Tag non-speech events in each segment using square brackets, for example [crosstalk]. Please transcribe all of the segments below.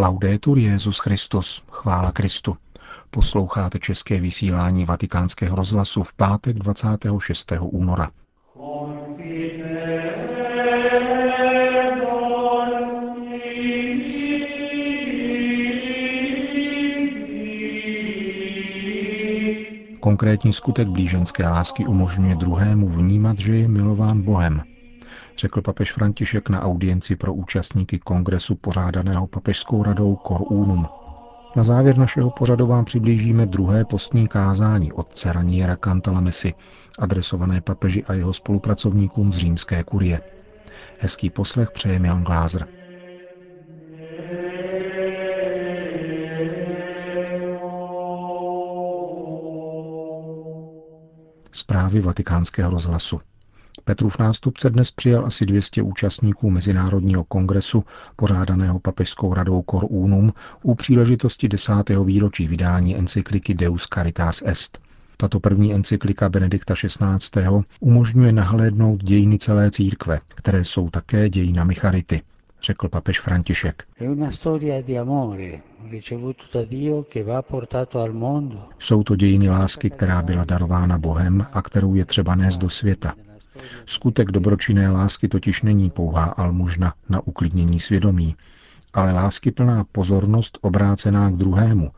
Laudetur Jezus Christus, chvála Kristu. Posloucháte české vysílání Vatikánského rozhlasu v pátek 26. února. Konkrétní skutek blíženské lásky umožňuje druhému vnímat, že je milován Bohem, řekl papež František na audienci pro účastníky kongresu pořádaného papežskou radou Cor Unum. Na závěr našeho pořadu vám přiblížíme druhé postní kázání otce Raniera Cantalamesi, adresované papeži a jeho spolupracovníkům z římské kurie. Hezký poslech přeje Milan Glázer. Zprávy vatikánského rozhlasu. Petrův nástupce dnes přijal asi 200 účastníků Mezinárodního kongresu pořádaného papežskou radou Cor Unum u příležitosti desátého výročí vydání encykliky Deus Caritas Est. Tato první encyklika Benedikta XVI. umožňuje nahlédnout dějiny celé církve, které jsou také dějinami charity, řekl papež František. Jsou to dějiny lásky, která byla darována Bohem a kterou je třeba nést do světa. Skutek dobročinné lásky totiž není pouhá almužna na uklidnění svědomí, ale lásky plná pozornost obrácená k druhému,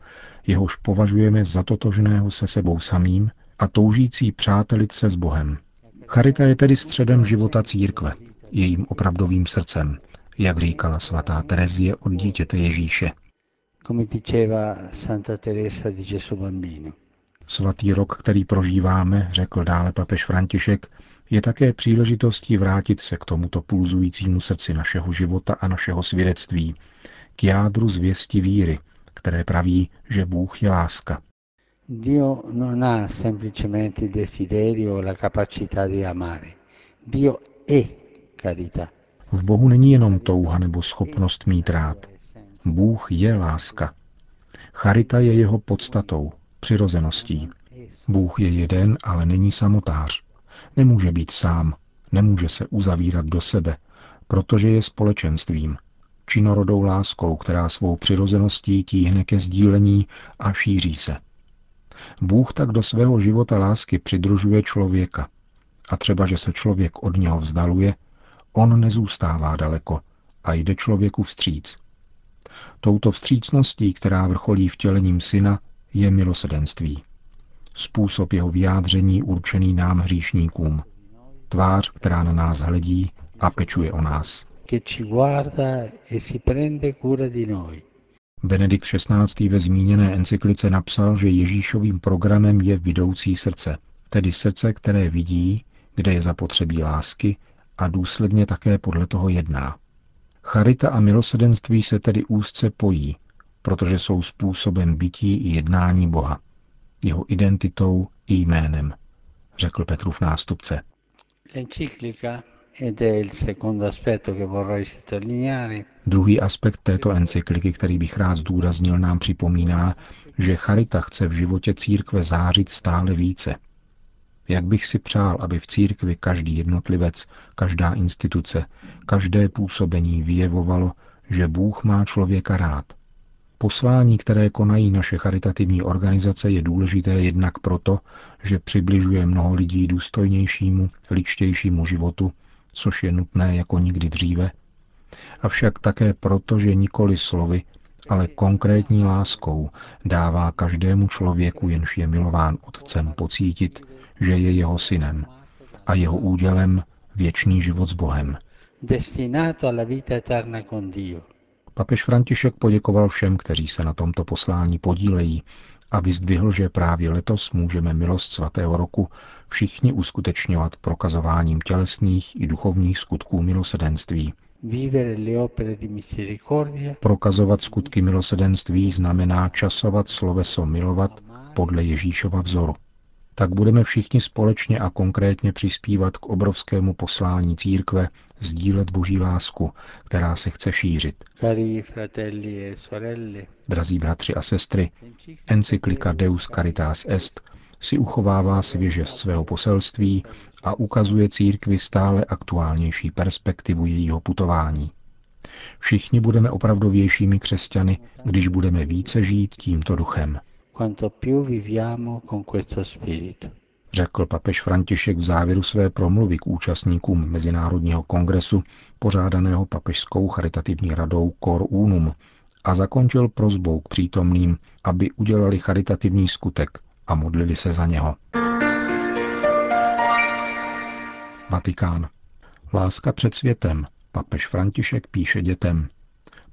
jehož považujeme za totožného se sebou samým a toužící přátelit se s Bohem. Charita je tedy středem života církve, jejím opravdovým srdcem, jak říkala svatá Terezie od dítěte Ježíše. Svatý rok, který prožíváme, řekl dále papež František, je také příležitostí vrátit se k tomuto pulzujícímu srdci našeho života a našeho svědectví, k jádru zvěsti víry, které praví, že Bůh je láska. Dio non ha semplicemente il desiderio o la capacità di amare. Dio è carità. V Bohu není jenom touha nebo schopnost mít rád. Bůh je láska. Charita je jeho podstatou, přirozeností. Bůh je jeden, ale není samotář. Nemůže být sám, nemůže se uzavírat do sebe, protože je společenstvím, činorodou láskou, která svou přirozeností tíhne ke sdílení a šíří se. Bůh tak do svého života lásky přidružuje člověka. A třeba, že se člověk od něho vzdaluje, on nezůstává daleko a jde člověku vstříc. Touto vstřícností, která vrcholí vtělením syna, je milosedenství způsob jeho vyjádření určený nám hříšníkům, tvář, která na nás hledí a pečuje o nás. E Benedikt XVI. ve zmíněné encyklice napsal, že Ježíšovým programem je vidoucí srdce, tedy srdce, které vidí, kde je zapotřebí lásky a důsledně také podle toho jedná. Charita a milosedenství se tedy úzce pojí, protože jsou způsobem bytí i jednání Boha jeho identitou i jménem, řekl Petrův nástupce. Druhý aspekt této encykliky, který bych rád zdůraznil, nám připomíná, že charita chce v životě církve zářit stále více. Jak bych si přál, aby v církvi každý jednotlivec, každá instituce, každé působení vyjevovalo, že Bůh má člověka rád – Poslání, které konají naše charitativní organizace, je důležité jednak proto, že přibližuje mnoho lidí důstojnějšímu, ličtějšímu životu, což je nutné jako nikdy dříve, avšak také proto, že nikoli slovy, ale konkrétní láskou dává každému člověku, jenž je milován Otcem, pocítit, že je jeho synem a jeho údělem věčný život s Bohem. Destinato alla vita eterna con Dio Papež František poděkoval všem, kteří se na tomto poslání podílejí a vyzdvihl, že právě letos můžeme milost svatého roku všichni uskutečňovat prokazováním tělesných i duchovních skutků milosedenství. Prokazovat skutky milosedenství znamená časovat sloveso milovat podle Ježíšova vzoru tak budeme všichni společně a konkrétně přispívat k obrovskému poslání církve sdílet boží lásku, která se chce šířit. E Drazí bratři a sestry, encyklika Deus Caritas Est si uchovává svěžest svého poselství a ukazuje církvi stále aktuálnější perspektivu jejího putování. Všichni budeme opravdovějšími křesťany, když budeme více žít tímto duchem. Řekl papež František v závěru své promluvy k účastníkům Mezinárodního kongresu pořádaného papežskou charitativní radou Cor Unum a zakončil prozbou k přítomným, aby udělali charitativní skutek a modlili se za něho. Vatikán. Láska před světem. Papež František píše dětem.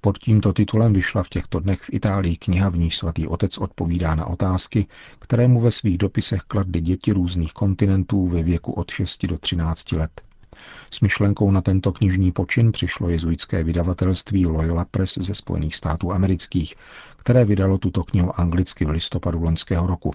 Pod tímto titulem vyšla v těchto dnech v Itálii kniha, v níž svatý otec odpovídá na otázky, které mu ve svých dopisech kladly děti různých kontinentů ve věku od 6 do 13 let. S myšlenkou na tento knižní počin přišlo jezuitské vydavatelství Loyola Press ze Spojených států amerických, které vydalo tuto knihu anglicky v listopadu loňského roku.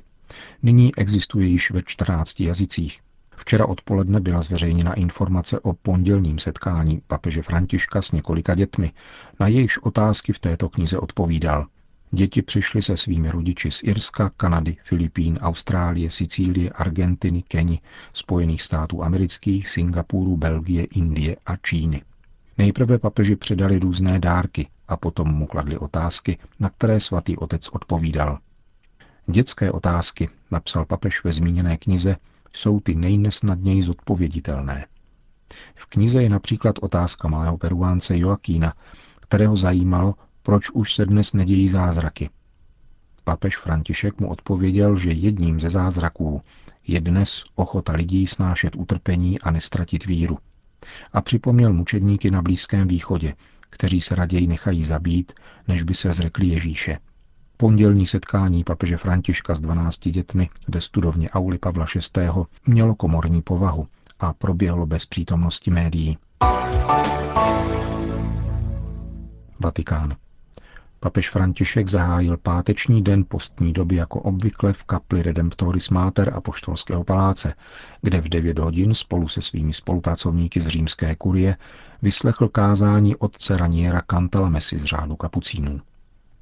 Nyní existuje již ve 14 jazycích. Včera odpoledne byla zveřejněna informace o pondělním setkání papeže Františka s několika dětmi, na jejichž otázky v této knize odpovídal. Děti přišly se svými rodiči z Irska, Kanady, Filipín, Austrálie, Sicílie, Argentiny, Keni, Spojených států amerických, Singapuru, Belgie, Indie a Číny. Nejprve papeži předali různé dárky a potom mu kladli otázky, na které svatý otec odpovídal. Dětské otázky, napsal papež ve zmíněné knize, jsou ty nejnesnadněji zodpověditelné. V knize je například otázka malého peruánce Joakína, kterého zajímalo, proč už se dnes nedějí zázraky. Papež František mu odpověděl, že jedním ze zázraků je dnes ochota lidí snášet utrpení a nestratit víru. A připomněl mučedníky na Blízkém východě, kteří se raději nechají zabít, než by se zrekli Ježíše. Pondělní setkání papeže Františka s 12 dětmi ve studovně Auli Pavla VI. mělo komorní povahu a proběhlo bez přítomnosti médií. Vatikán. Papež František zahájil páteční den postní doby jako obvykle v kapli Redemptoris Mater a Poštolského paláce, kde v 9 hodin spolu se svými spolupracovníky z římské kurie vyslechl kázání otce Raniera Cantalamesi z řádu kapucínů.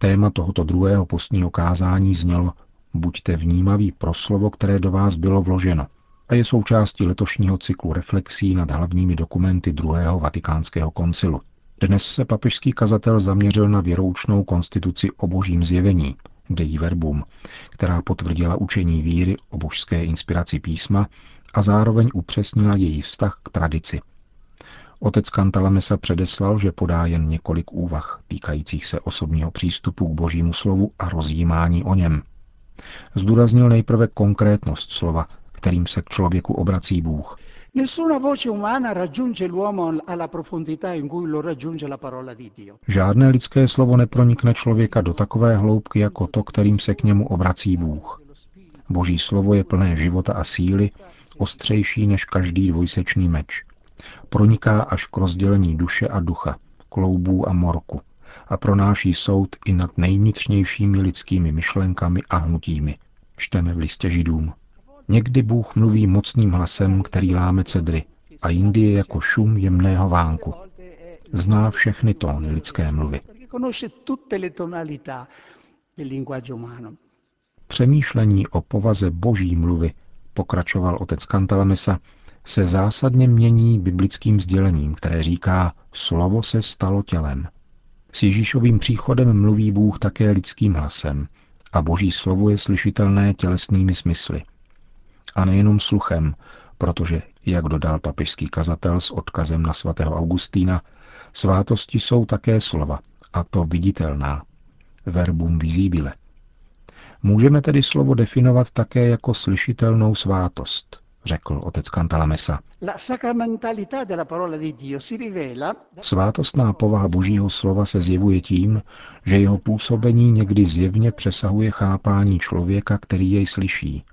Téma tohoto druhého postního kázání znělo Buďte vnímaví pro slovo, které do vás bylo vloženo a je součástí letošního cyklu reflexí nad hlavními dokumenty druhého vatikánského koncilu. Dnes se papežský kazatel zaměřil na věroučnou konstituci o božím zjevení, Dei Verbum, která potvrdila učení víry o božské inspiraci písma a zároveň upřesnila její vztah k tradici. Otec Kantalamesa předeslal, že podá jen několik úvah týkajících se osobního přístupu k božímu slovu a rozjímání o něm. Zdůraznil nejprve konkrétnost slova, kterým se k člověku obrací Bůh. Žádné lidské slovo nepronikne člověka do takové hloubky jako to, kterým se k němu obrací Bůh. Boží slovo je plné života a síly, ostřejší než každý dvojsečný meč. Proniká až k rozdělení duše a ducha, kloubů a morku a pronáší soud i nad nejvnitřnějšími lidskými myšlenkami a hnutími. Čteme v listě Židům. Někdy Bůh mluví mocným hlasem, který láme cedry, a jindy je jako šum jemného vánku. Zná všechny tóny lidské mluvy. Přemýšlení o povaze boží mluvy, pokračoval otec Kantalamesa, se zásadně mění biblickým sdělením, které říká slovo se stalo tělem. S Ježíšovým příchodem mluví Bůh také lidským hlasem a boží slovo je slyšitelné tělesnými smysly. A nejenom sluchem, protože, jak dodal papežský kazatel s odkazem na svatého Augustína, svátosti jsou také slova, a to viditelná. Verbum visibile. Můžeme tedy slovo definovat také jako slyšitelnou svátost, řekl otec Cantalamessa. Svátostná povaha Božího slova se zjevuje tím, že jeho působení někdy zjevně přesahuje chápání člověka, který jej slyší.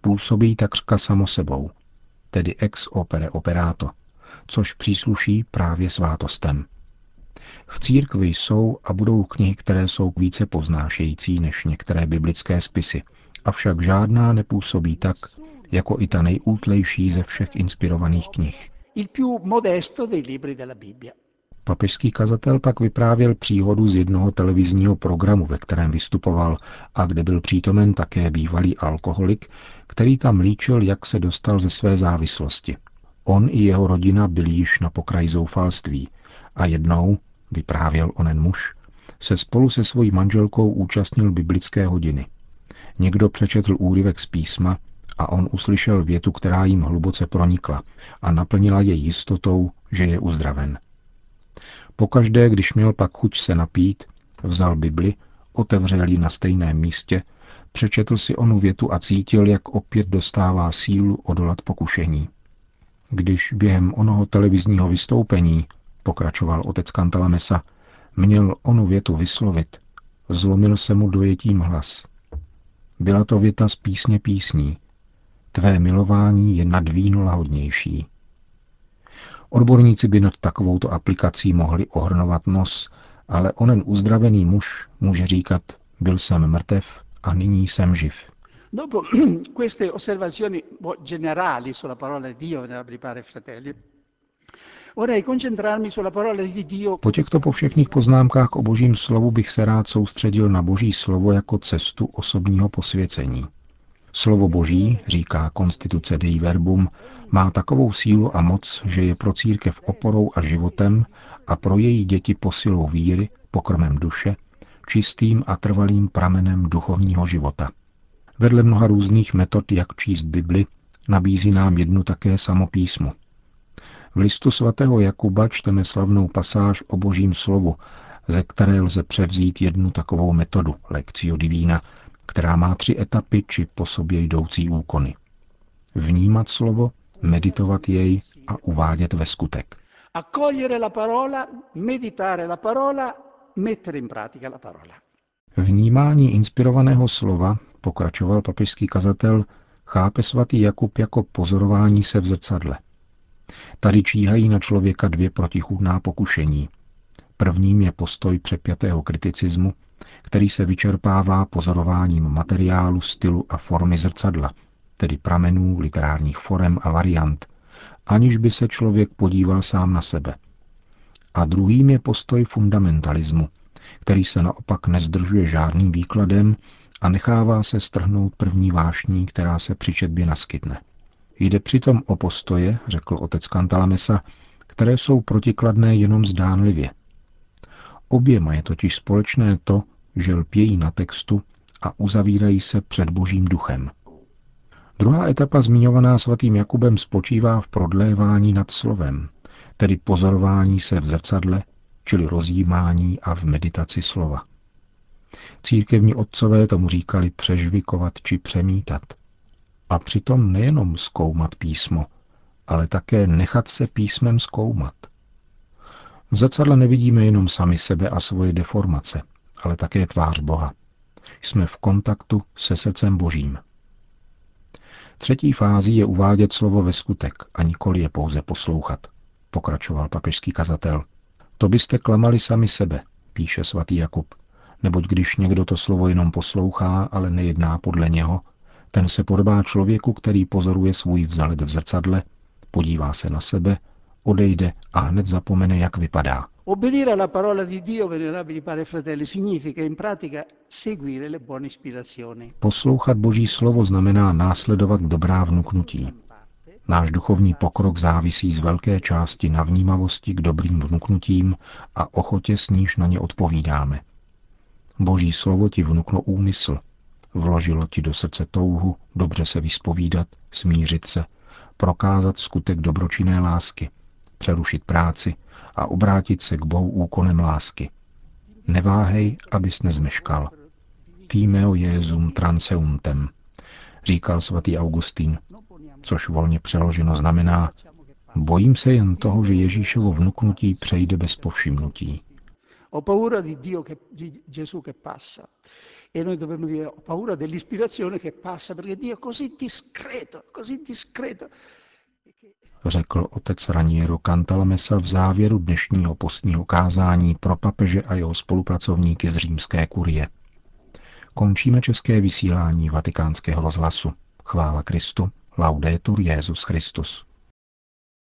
Působí takřka samo sebou, tedy ex opere operato, což přísluší právě svátostem. V církvi jsou a budou knihy, které jsou více poznášející než některé biblické spisy, avšak žádná nepůsobí tak, jako i ta nejútlejší ze všech inspirovaných knih. Papežský kazatel pak vyprávěl příhodu z jednoho televizního programu, ve kterém vystupoval a kde byl přítomen také bývalý alkoholik, který tam líčil, jak se dostal ze své závislosti. On i jeho rodina byli již na pokraji zoufalství a jednou, vyprávěl onen muž, se spolu se svojí manželkou účastnil biblické hodiny. Někdo přečetl úryvek z písma a on uslyšel větu, která jim hluboce pronikla a naplnila jej jistotou, že je uzdraven. Pokaždé, když měl pak chuť se napít, vzal Bibli, otevřel ji na stejném místě, přečetl si onu větu a cítil, jak opět dostává sílu odolat pokušení. Když během onoho televizního vystoupení, pokračoval otec Kantalamesa, měl onu větu vyslovit, zlomil se mu dojetím hlas. Byla to věta z písně písní. Tvé milování je nad víno lahodnější. Odborníci by nad takovouto aplikací mohli ohrnovat nos, ale onen uzdravený muž může říkat, byl jsem mrtev a nyní jsem živ. Dopo [clears throat] po těchto povšechných poznámkách o božím slovu bych se rád soustředil na boží slovo jako cestu osobního posvěcení. Slovo boží, říká konstituce Dei Verbum, má takovou sílu a moc, že je pro církev oporou a životem a pro její děti posilou víry, pokrmem duše, čistým a trvalým pramenem duchovního života. Vedle mnoha různých metod, jak číst Bibli, nabízí nám jednu také samopísmu – v listu svatého Jakuba čteme slavnou pasáž o božím slovu, ze které lze převzít jednu takovou metodu, lekcio divína, která má tři etapy či po sobě jdoucí úkony. Vnímat slovo, meditovat jej a uvádět ve skutek. la parola, meditare la parola, mettere in pratica la parola. Vnímání inspirovaného slova, pokračoval papežský kazatel, chápe svatý Jakub jako pozorování se v zrcadle – Tady číhají na člověka dvě protichůdná pokušení. Prvním je postoj přepjatého kriticismu, který se vyčerpává pozorováním materiálu, stylu a formy zrcadla, tedy pramenů, literárních forem a variant, aniž by se člověk podíval sám na sebe. A druhým je postoj fundamentalismu, který se naopak nezdržuje žádným výkladem a nechává se strhnout první vášní, která se při četbě naskytne. Jde přitom o postoje, řekl otec Kantalamesa, které jsou protikladné jenom zdánlivě. Oběma je totiž společné to, že lpějí na textu a uzavírají se před božím duchem. Druhá etapa zmiňovaná svatým Jakubem spočívá v prodlévání nad slovem, tedy pozorování se v zrcadle, čili rozjímání a v meditaci slova. Církevní otcové tomu říkali přežvikovat či přemítat – a přitom nejenom zkoumat písmo, ale také nechat se písmem zkoumat. V zrcadle nevidíme jenom sami sebe a svoje deformace, ale také tvář Boha. Jsme v kontaktu se srdcem Božím. Třetí fází je uvádět slovo ve skutek a nikoli je pouze poslouchat, pokračoval papežský kazatel. To byste klamali sami sebe, píše svatý Jakub, neboť když někdo to slovo jenom poslouchá, ale nejedná podle něho, ten se podobá člověku, který pozoruje svůj vzhled v zrcadle, podívá se na sebe, odejde a hned zapomene, jak vypadá. Obbedire alla parola di Dio, venerabili padre fratelli, significa in pratica seguire le buone ispirazioni. Poslouchat Boží slovo znamená následovat dobrá vnuknutí. Náš duchovní pokrok závisí z velké části na vnímavosti k dobrým vnuknutím a ochotě s níž na ně odpovídáme. Boží slovo ti vnuklo úmysl, Vložilo ti do srdce touhu dobře se vyspovídat, smířit se, prokázat skutek dobročinné lásky, přerušit práci a obrátit se k Bohu úkonem lásky. Neváhej, abys nezmeškal. Týmeo Jezum transeuntem, říkal svatý Augustín, což volně přeloženo znamená bojím se jen toho, že Ježíšovo vnuknutí přejde bez povšimnutí. Ho paura di Dio che, di Gesù che passa. E noi dovremmo dire ho paura dell'ispirazione che passa perché Dio è così discreto, così discreto. Řekl otec Raniero Cantalamessa v závěru dnešního postního kázání pro papeže a jeho spolupracovníky z římské kurie. Končíme české vysílání vatikánského rozhlasu. Chvála Kristu. Laudetur Jezus Christus.